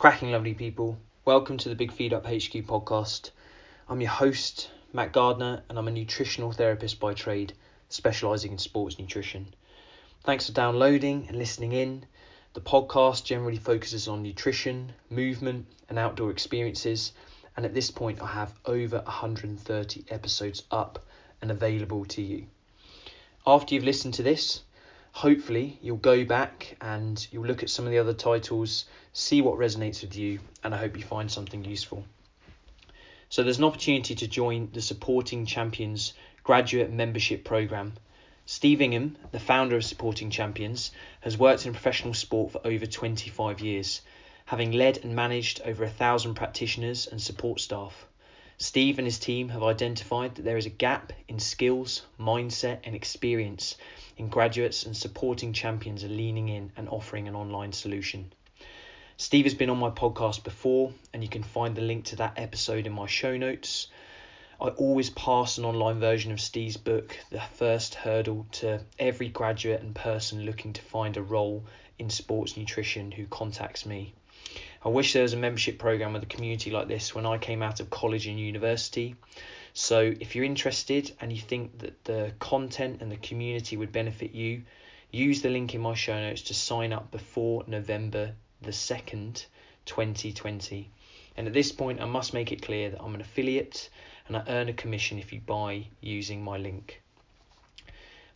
cracking, lovely people? Welcome to the Big Feed Up HQ podcast. I'm your host, Matt Gardner, and I'm a nutritional therapist by trade, specialising in sports nutrition. Thanks for downloading and listening in. The podcast generally focuses on nutrition, movement, and outdoor experiences, and at this point, I have over 130 episodes up and available to you. After you've listened to this, hopefully you'll go back and you'll look at some of the other titles, see what resonates with you, and I hope you find something useful. So there's an opportunity to join the Supporting Champions graduate membership program. Steve Ingham, the founder of Supporting Champions, has worked in professional sport for over 25 years, having led and managed over a thousand practitioners and support staff. Steve and his team have identified that there is a gap in skills, mindset, and experience in graduates, and supporting champions are leaning in and offering an online solution. Steve has been on my podcast before, and you can find the link to that episode in my show notes. I always pass an online version of Steve's book, The First Hurdle, to every graduate and person looking to find a role in sports nutrition who contacts me. I wish there was a membership program with a community like this when I came out of college and university. So if you're interested and you think that the content and the community would benefit you, use the link in my show notes to sign up before November the 2nd, 2020. And at this point, I must make it clear that I'm an affiliate and I earn a commission if you buy using my link.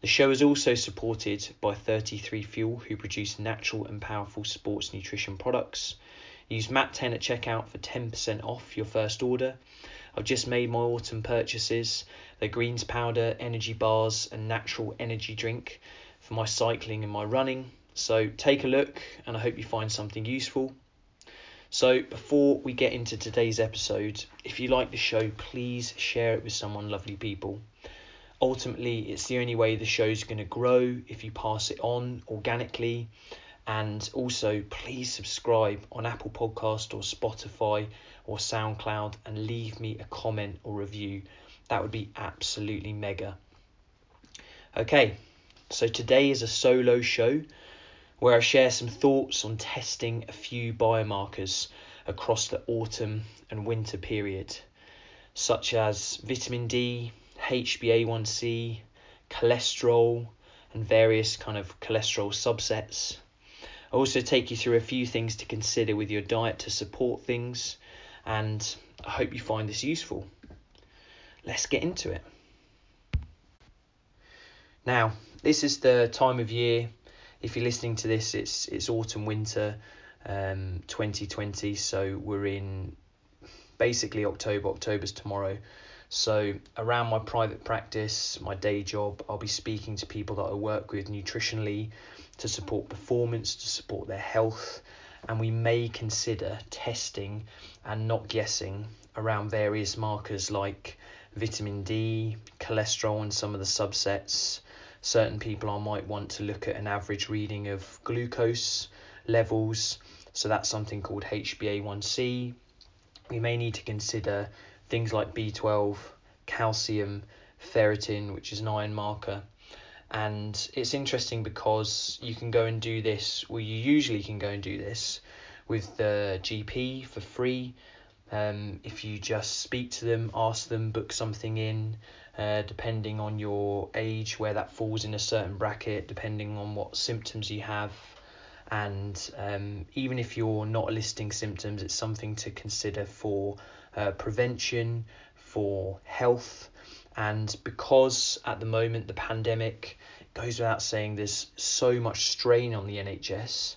The show is also supported by 33 Fuel, who produce natural and powerful sports nutrition products. Use MAT10 at checkout for 10% off your first order. I've just made my autumn purchases the greens powder, energy bars, and natural energy drink for my cycling and my running. So take a look, and I hope you find something useful. So, before we get into today's episode, if you like the show, please share it with someone, lovely people. Ultimately, it's the only way the show's going to grow if you pass it on organically and also, please subscribe on Apple Podcast or Spotify or SoundCloud and leave me a comment or review. That would be absolutely mega. Okay, so today is a solo show where I share some thoughts on testing a few biomarkers across the autumn and winter period, such as vitamin D, HbA1c, cholesterol, and various kind of cholesterol subsets. I also take you through a few things to consider with your diet to support things, and I hope you find this useful. Let's get into it. Now, this is the time of year. If you're listening to this, it's it's autumn winter, um, 2020. So we're in basically October. October's tomorrow. So around my private practice, my day job, I'll be speaking to people that I work with nutritionally to support performance, to support their health, and we may consider testing and not guessing around various markers like vitamin D, cholesterol, and some of the subsets. Certain people I might want to look at an average reading of glucose levels, so that's something called HbA1c. We may need to consider things like B12, calcium, ferritin, which is an iron marker, and it's interesting because you can go and do this well you usually can go and do this with the gp for free. Um, if you just speak to them ask them book something in uh, depending on your age where that falls in a certain bracket depending on what symptoms you have. And um, even if you're not listing symptoms it's something to consider for uh, prevention for health and because at the moment the pandemic goes without saying there's so much strain on the NHS,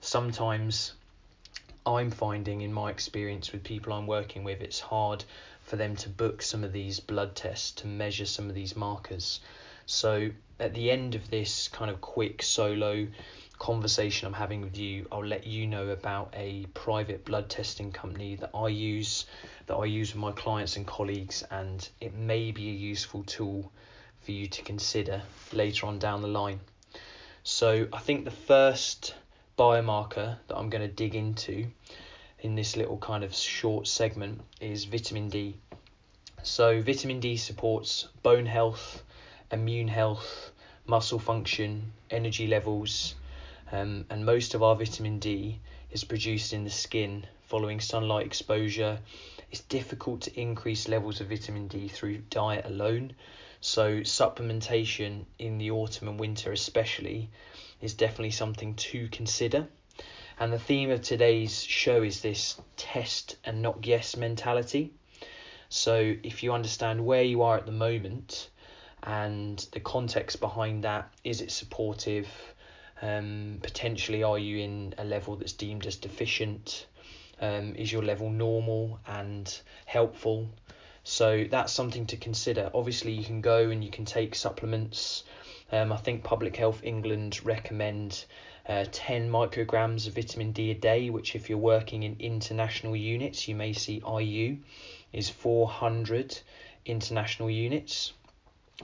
sometimes I'm finding in my experience with people I'm working with, it's hard for them to book some of these blood tests to measure some of these markers. So at the end of this kind of quick solo conversation I'm having with you, I'll let you know about a private blood testing company that I use, that I use with my clients and colleagues, and it may be a useful tool for you to consider later on down the line. So I think the first biomarker that I'm going to dig into in this little kind of short segment is vitamin D. So vitamin D supports bone health, immune health, muscle function, energy levels, um, and most of our vitamin D is produced in the skin following sunlight exposure. It's difficult to increase levels of vitamin D through diet alone. So, supplementation in the autumn and winter, especially, is definitely something to consider. And the theme of today's show is this test and not guess mentality. So, if you understand where you are at the moment and the context behind that, is it supportive? Um, potentially, are you in a level that's deemed as deficient? Um, is your level normal and helpful? So that's something to consider. Obviously, you can go and you can take supplements. Um, I think Public Health England recommend uh, 10 micrograms of vitamin D a day, which, if you're working in international units, you may see IU is 400 international units.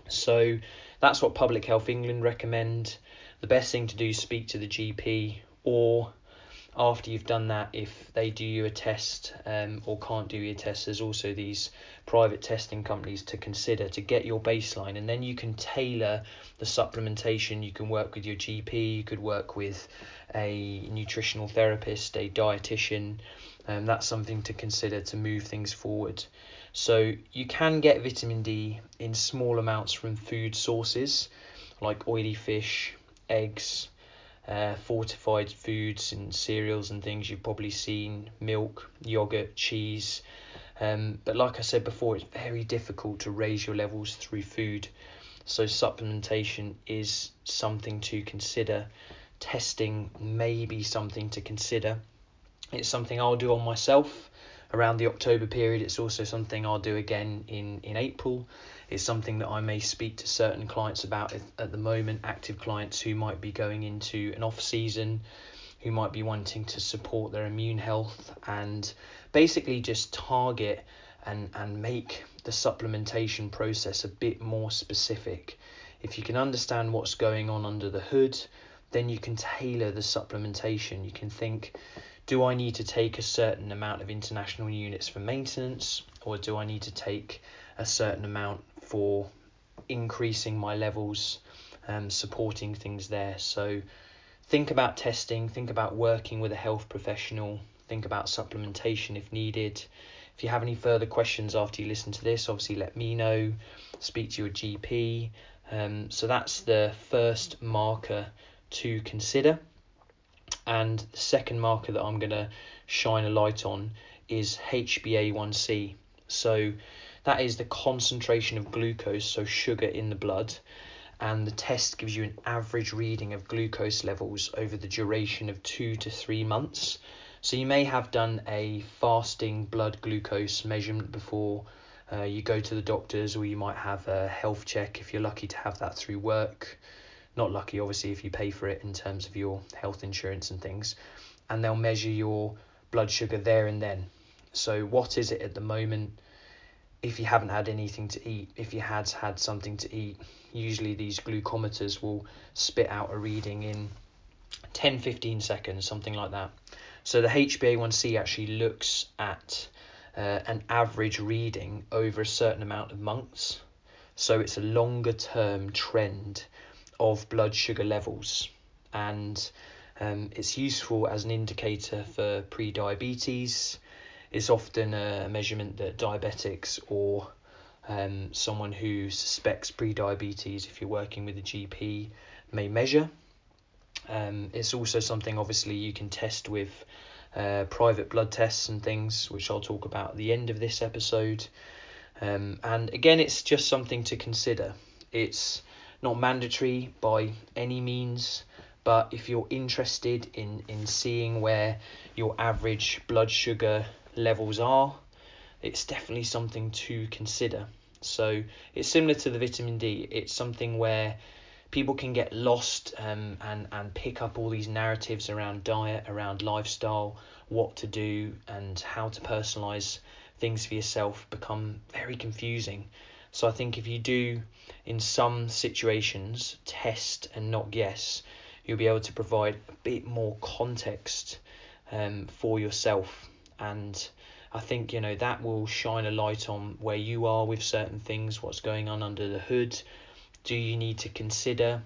So that's what Public Health England recommend. The best thing to do is speak to the GP or after you've done that, if they do you a test um, or can't do your test, there's also these private testing companies to consider to get your baseline, and then you can tailor the supplementation. You can work with your GP, you could work with a nutritional therapist, a dietitian, and um, that's something to consider to move things forward. So you can get vitamin D in small amounts from food sources like oily fish, eggs, uh, fortified foods and cereals and things you've probably seen milk, yogurt, cheese. Um, but like I said before, it's very difficult to raise your levels through food. So supplementation is something to consider. Testing may be something to consider. It's something I'll do on myself around the October period. It's also something I'll do again in, in April. It's something that I may speak to certain clients about at the moment, active clients who might be going into an off season, who might be wanting to support their immune health and basically just target and, and make the supplementation process a bit more specific. If you can understand what's going on under the hood, then you can tailor the supplementation. You can think, do I need to take a certain amount of international units for maintenance, or do I need to take a certain amount for increasing my levels, and supporting things there? So think about testing, think about working with a health professional, think about supplementation if needed. If you have any further questions after you listen to this, obviously let me know. Speak to your GP. Um, so that's the first marker to consider. And the second marker that I'm going to shine a light on is HbA1c. So that is the concentration of glucose, so sugar in the blood. And the test gives you an average reading of glucose levels over the duration of two to three months. So you may have done a fasting blood glucose measurement before. Uh, you go to the doctors, or you might have a health check if you're lucky to have that through work. Not lucky obviously if you pay for it in terms of your health insurance and things. And they'll measure your blood sugar there and then. So what is it at the moment if you haven't had anything to eat if you had had something to eat usually these glucometers will spit out a reading in 10 15 seconds something like that so the hba1c actually looks at uh, an average reading over a certain amount of months so it's a longer term trend of blood sugar levels and um, it's useful as an indicator for pre-diabetes. It's often a measurement that diabetics or um, someone who suspects pre-diabetes, if you're working with a GP, may measure. Um, it's also something obviously you can test with uh, private blood tests and things, which I'll talk about at the end of this episode. Um, and again, it's just something to consider. It's not mandatory by any means, but if you're interested in, in seeing where your average blood sugar levels are, it's definitely something to consider. So it's similar to the vitamin D. It's something where people can get lost um, and and pick up all these narratives around diet, around lifestyle, what to do, and how to personalize things for yourself become very confusing. So I think if you do, in some situations, test and not guess, you'll be able to provide a bit more context um, for yourself. And I think, you know, that will shine a light on where you are with certain things, what's going on under the hood. Do you need to consider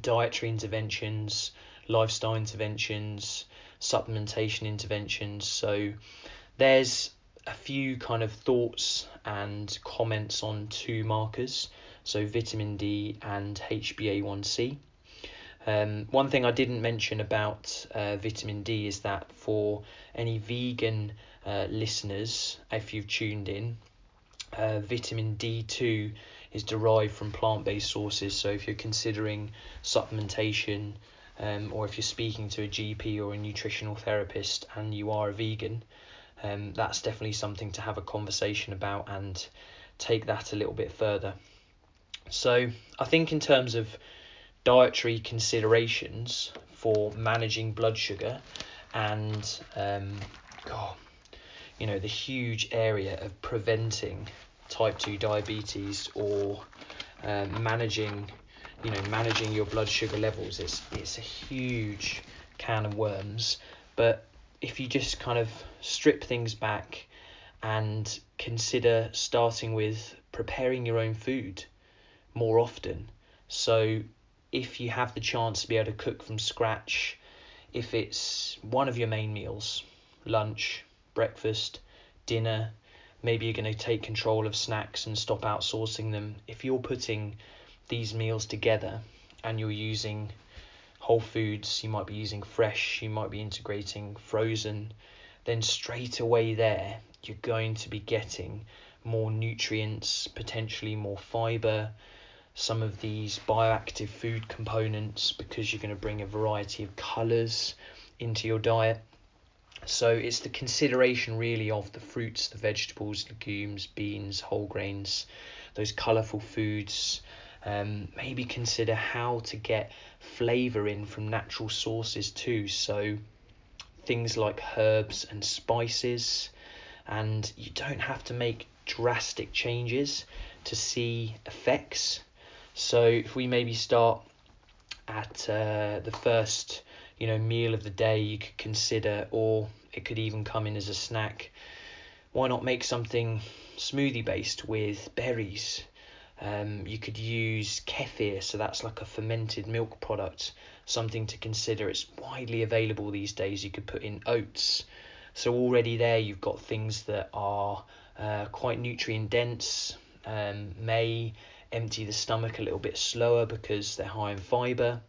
dietary interventions, lifestyle interventions, supplementation interventions. So there's a few kind of thoughts and comments on two markers, so vitamin D and HbA1c. Um, one thing I didn't mention about uh, vitamin D is that for any vegan uh, listeners, if you've tuned in, uh, vitamin D2 is derived from plant based sources. So if you're considering supplementation, um, or if you're speaking to a GP or a nutritional therapist and you are a vegan, um, that's definitely something to have a conversation about and take that a little bit further. So I think in terms of dietary considerations for managing blood sugar and um, God, you know the huge area of preventing type 2 diabetes or uh, managing you know managing your blood sugar levels. It's it's a huge can of worms. But if you just kind of strip things back and consider starting with preparing your own food more often. So if you have the chance to be able to cook from scratch, if it's one of your main meals, lunch, breakfast, dinner, maybe you're going to take control of snacks and stop outsourcing them. If you're putting these meals together and you're using whole foods, you might be using fresh, you might be integrating frozen, then straight away there you're going to be getting more nutrients, potentially more fiber, some of these bioactive food components because you're going to bring a variety of colours into your diet. So it's the consideration really of the fruits, the vegetables, legumes, beans, whole grains, those colourful foods. Um, maybe consider how to get flavour in from natural sources too. So things like herbs and spices, and you don't have to make drastic changes to see effects. So if we maybe start at uh, the first, you know, meal of the day, you could consider, or it could even come in as a snack. Why not make something smoothie based with berries? Um, you could use kefir, so that's like a fermented milk product, something to consider. It's widely available these days. You could put in oats. So already there, you've got things that are uh, quite nutrient dense, um, may empty the stomach a little bit slower because they're high in fiber.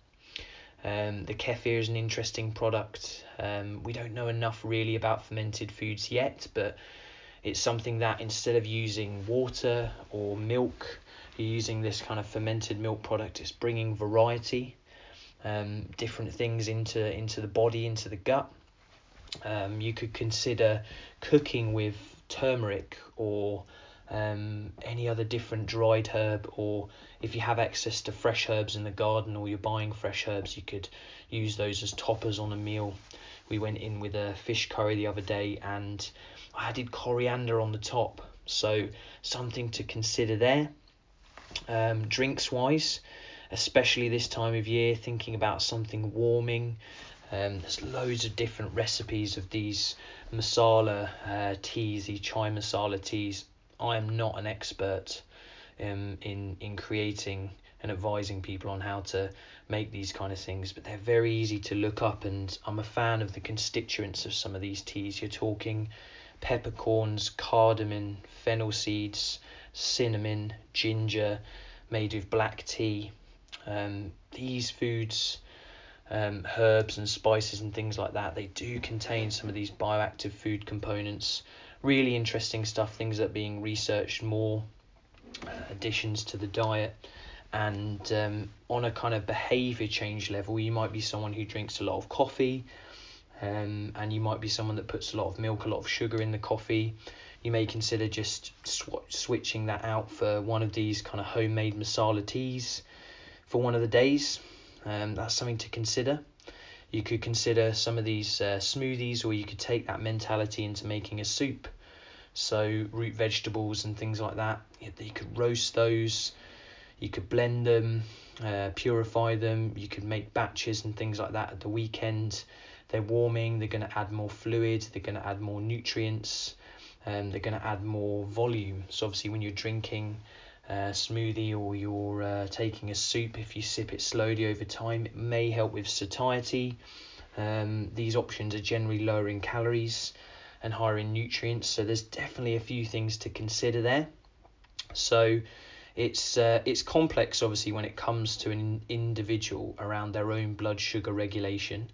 Um, the kefir is an interesting product. Um, we don't know enough really about fermented foods yet, but it's something that instead of using water or milk, you're using this kind of fermented milk product. It's bringing variety, um, different things into into the body, into the gut. Um, you could consider cooking with turmeric or um, any other different dried herb, or if you have access to fresh herbs in the garden or you're buying fresh herbs, you could use those as toppers on a meal. We went in with a fish curry the other day and I added coriander on the top, so something to consider there. Um, drinks wise, especially this time of year, thinking about something warming. Um, there's loads of different recipes of these masala uh, teas, these chai masala teas. I am not an expert um, in in creating and advising people on how to make these kind of things, but they're very easy to look up. And I'm a fan of the constituents of some of these teas. You're talking peppercorns, cardamom, fennel seeds, cinnamon, ginger, made with black tea. Um, these foods, um, herbs and spices and things like that, they do contain some of these bioactive food components really interesting stuff, things that are being researched more, uh, additions to the diet. And um, on a kind of behavior change level, you might be someone who drinks a lot of coffee, um, and you might be someone that puts a lot of milk, a lot of sugar in the coffee. You may consider just sw- switching that out for one of these kind of homemade masala teas for one of the days. Um, that's something to consider. You could consider some of these uh, smoothies, or you could take that mentality into making a soup. So, root vegetables and things like that. You could roast those, you could blend them, uh, purify them, you could make batches and things like that at the weekend. They're warming, they're going to add more fluid, they're going to add more nutrients, um, they're going to add more volume. So, obviously, when you're drinking uh, smoothie or you're uh, taking a soup, if you sip it slowly over time, it may help with satiety. Um, these options are generally lower in calories and higher in nutrients, so there's definitely a few things to consider there. So it's uh, it's complex, obviously, when it comes to an individual around their own blood sugar regulation.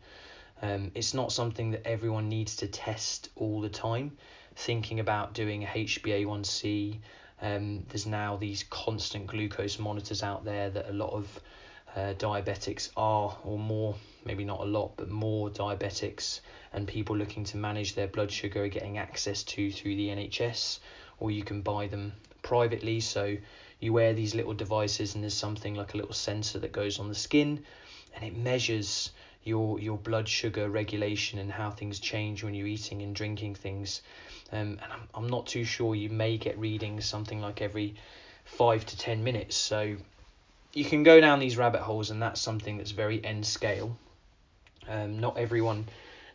Um, it's not something that everyone needs to test all the time. Thinking about doing a HbA1c, um, there's now these constant glucose monitors out there that a lot of uh, diabetics are, or more, maybe not a lot, but more diabetics and people looking to manage their blood sugar are getting access to through the NHS, or you can buy them privately. So you wear these little devices, and there's something like a little sensor that goes on the skin, and it measures your your blood sugar regulation and how things change when you're eating and drinking things. Um, and I'm, I'm not too sure you may get readings something like every five to ten minutes. So you can go down these rabbit holes, and that's something that's very end scale. Um, not everyone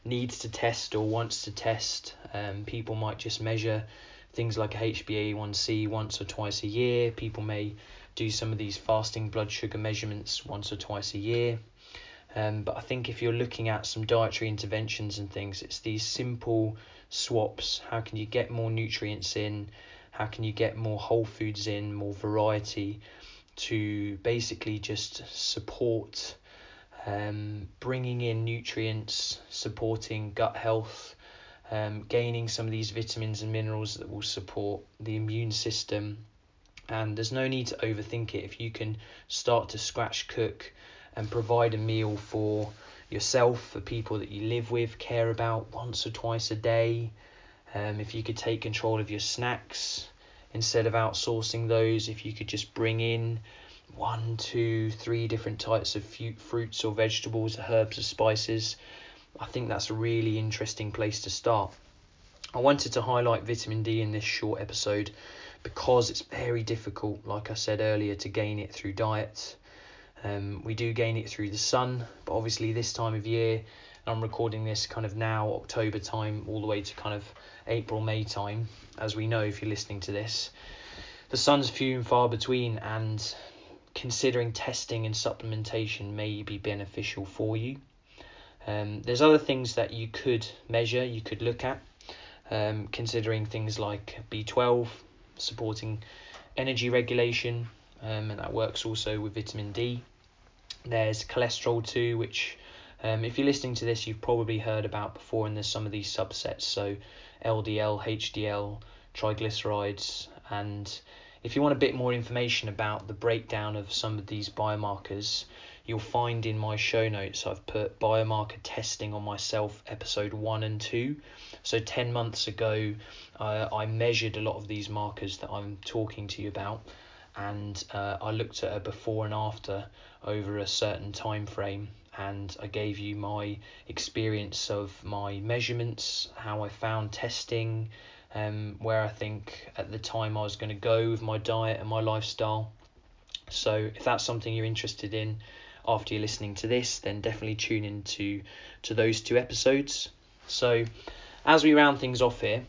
needs to test or wants to test. Um, people might just measure things like a HbA1c once or twice a year. People may do some of these fasting blood sugar measurements once or twice a year. Um, but I think if you're looking at some dietary interventions and things, it's these simple swaps. How can you get more nutrients in? How can you get more whole foods in, more variety to basically just support um, bringing in nutrients, supporting gut health, um, gaining some of these vitamins and minerals that will support the immune system. And there's no need to overthink it. If you can start to scratch cook and provide a meal for yourself, for people that you live with, care about once or twice a day, um, if you could take control of your snacks instead of outsourcing those, if you could just bring in one, two, three different types of fruits or vegetables, herbs or spices, I think that's a really interesting place to start. I wanted to highlight vitamin D in this short episode because it's very difficult, like I said earlier, to gain it through diet. Um, we do gain it through the sun, but obviously this time of year, I'm recording this kind of now October time all the way to kind of April May time, as we know if you're listening to this. The sun's few and far between, and considering testing and supplementation may be beneficial for you. Um, there's other things that you could measure, you could look at, um, considering things like B12, supporting energy regulation, um, and that works also with vitamin D. There's cholesterol too, which um, if you're listening to this, you've probably heard about before, and there's some of these subsets. So LDL, HDL, triglycerides, and if you want a bit more information about the breakdown of some of these biomarkers, you'll find in my show notes I've put biomarker testing on myself, episode 1 and 2. So, 10 months ago, uh, I measured a lot of these markers that I'm talking to you about, and uh, I looked at a before and after over a certain time frame. And I gave you my experience of my measurements, how I found testing, um, where I think at the time I was going to go with my diet and my lifestyle. So if that's something you're interested in after you're listening to this, then definitely tune in to, to those two episodes. So as we round things off here,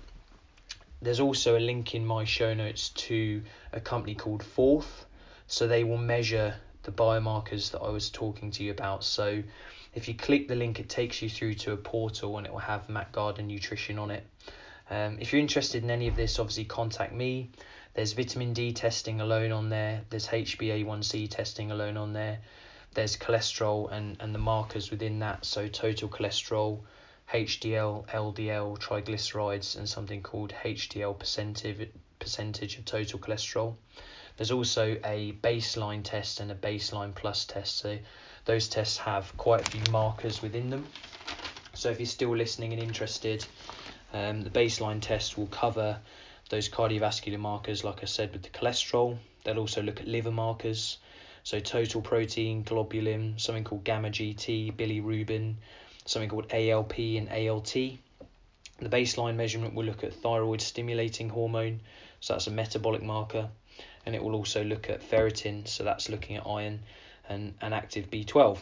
there's also a link in my show notes to a company called Forth. So they will measure the biomarkers that I was talking to you about. So if you click the link, it takes you through to a portal and it will have Matt Gardner Nutrition on it. Um, if you're interested in any of this, obviously contact me. There's vitamin D testing alone on there. There's HbA1c testing alone on there. There's cholesterol and, and the markers within that. So total cholesterol, HDL, LDL, triglycerides, and something called HDL percentage percentage of total cholesterol. There's also a baseline test and a baseline plus test. So those tests have quite a few markers within them. So if you're still listening and interested, um, the baseline test will cover those cardiovascular markers, like I said, with the cholesterol. They'll also look at liver markers, so total protein, globulin, something called gamma GT, bilirubin, something called ALP and ALT. The baseline measurement will look at thyroid stimulating hormone, so that's a metabolic marker, and it will also look at ferritin, so that's looking at iron and, and active B12.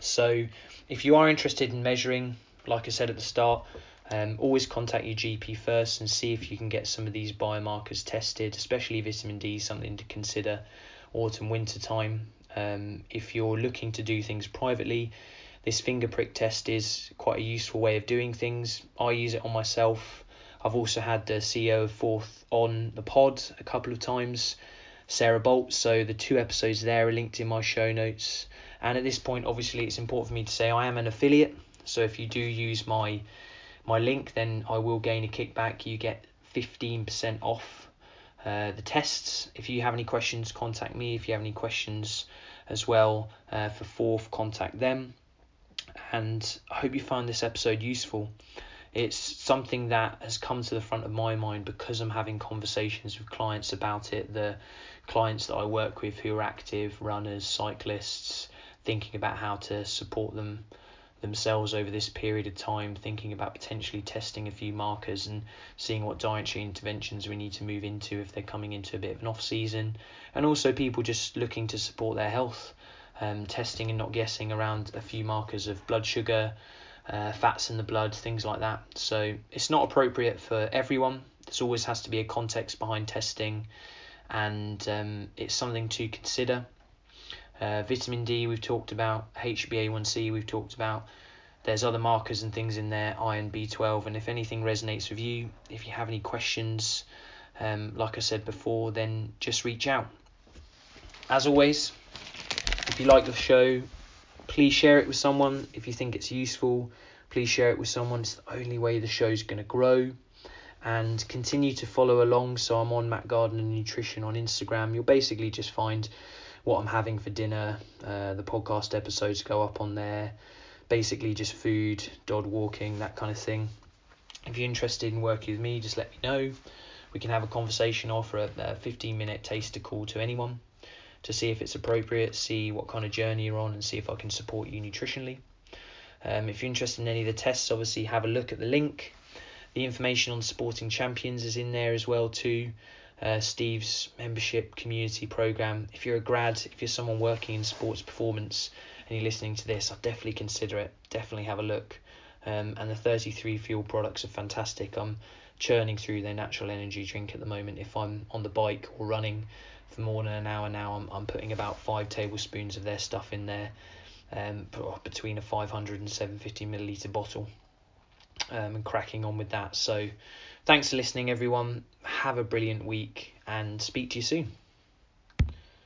So, if you are interested in measuring, like I said at the start, um, always contact your GP first and see if you can get some of these biomarkers tested, especially vitamin D, something to consider autumn winter time. Um, if you're looking to do things privately, this finger prick test is quite a useful way of doing things. I use it on myself. I've also had the CEO of Forth on the pod a couple of times, Sarah Bolt. So the two episodes there are linked in my show notes. And at this point, obviously, it's important for me to say I am an affiliate. So if you do use my my link, then I will gain a kickback. You get 15% off uh, the tests. If you have any questions, contact me. If you have any questions as well uh, for Forth, contact them. And I hope you find this episode useful. It's something that has come to the front of my mind because I'm having conversations with clients about it. The clients that I work with who are active runners, cyclists, thinking about how to support them themselves over this period of time, thinking about potentially testing a few markers and seeing what dietary interventions we need to move into if they're coming into a bit of an off season, and also people just looking to support their health, um, testing and not guessing around a few markers of blood sugar, uh, fats in the blood, things like that. So it's not appropriate for everyone. There always has to be a context behind testing, and um, it's something to consider. Uh, vitamin D we've talked about, HbA1c we've talked about. There's other markers and things in there, iron, B12, and if anything resonates with you, if you have any questions, um, like I said before, then just reach out. As always, if you like the show, please share it with someone. If you think it's useful, please share it with someone. It's the only way the show's going to grow. And continue to follow along. So I'm on Matt Gardner Nutrition on Instagram. You'll basically just find what I'm having for dinner. Uh, the podcast episodes go up on there. Basically, just food, dog walking, that kind of thing. If you're interested in working with me, just let me know. We can have a conversation, offer a, a 15 minute taster call to anyone to see if it's appropriate, see what kind of journey you're on, and see if I can support you nutritionally. Um, if you're interested in any of the tests, obviously have a look at the link. The information on Supporting Champions is in there as well too uh, Steve's membership community program. If you're a grad, if you're someone working in sports performance and you're listening to this, I'd definitely consider it. Definitely have a look. Um, and the 33 fuel products are fantastic. I'm churning through their natural energy drink at the moment. If I'm on the bike or running for more than an hour now, I'm, I'm putting about five tablespoons of their stuff in there um, between a 500 and 750 milliliter bottle um, and cracking on with that. So, thanks for listening, everyone. Have a brilliant week and speak to you soon.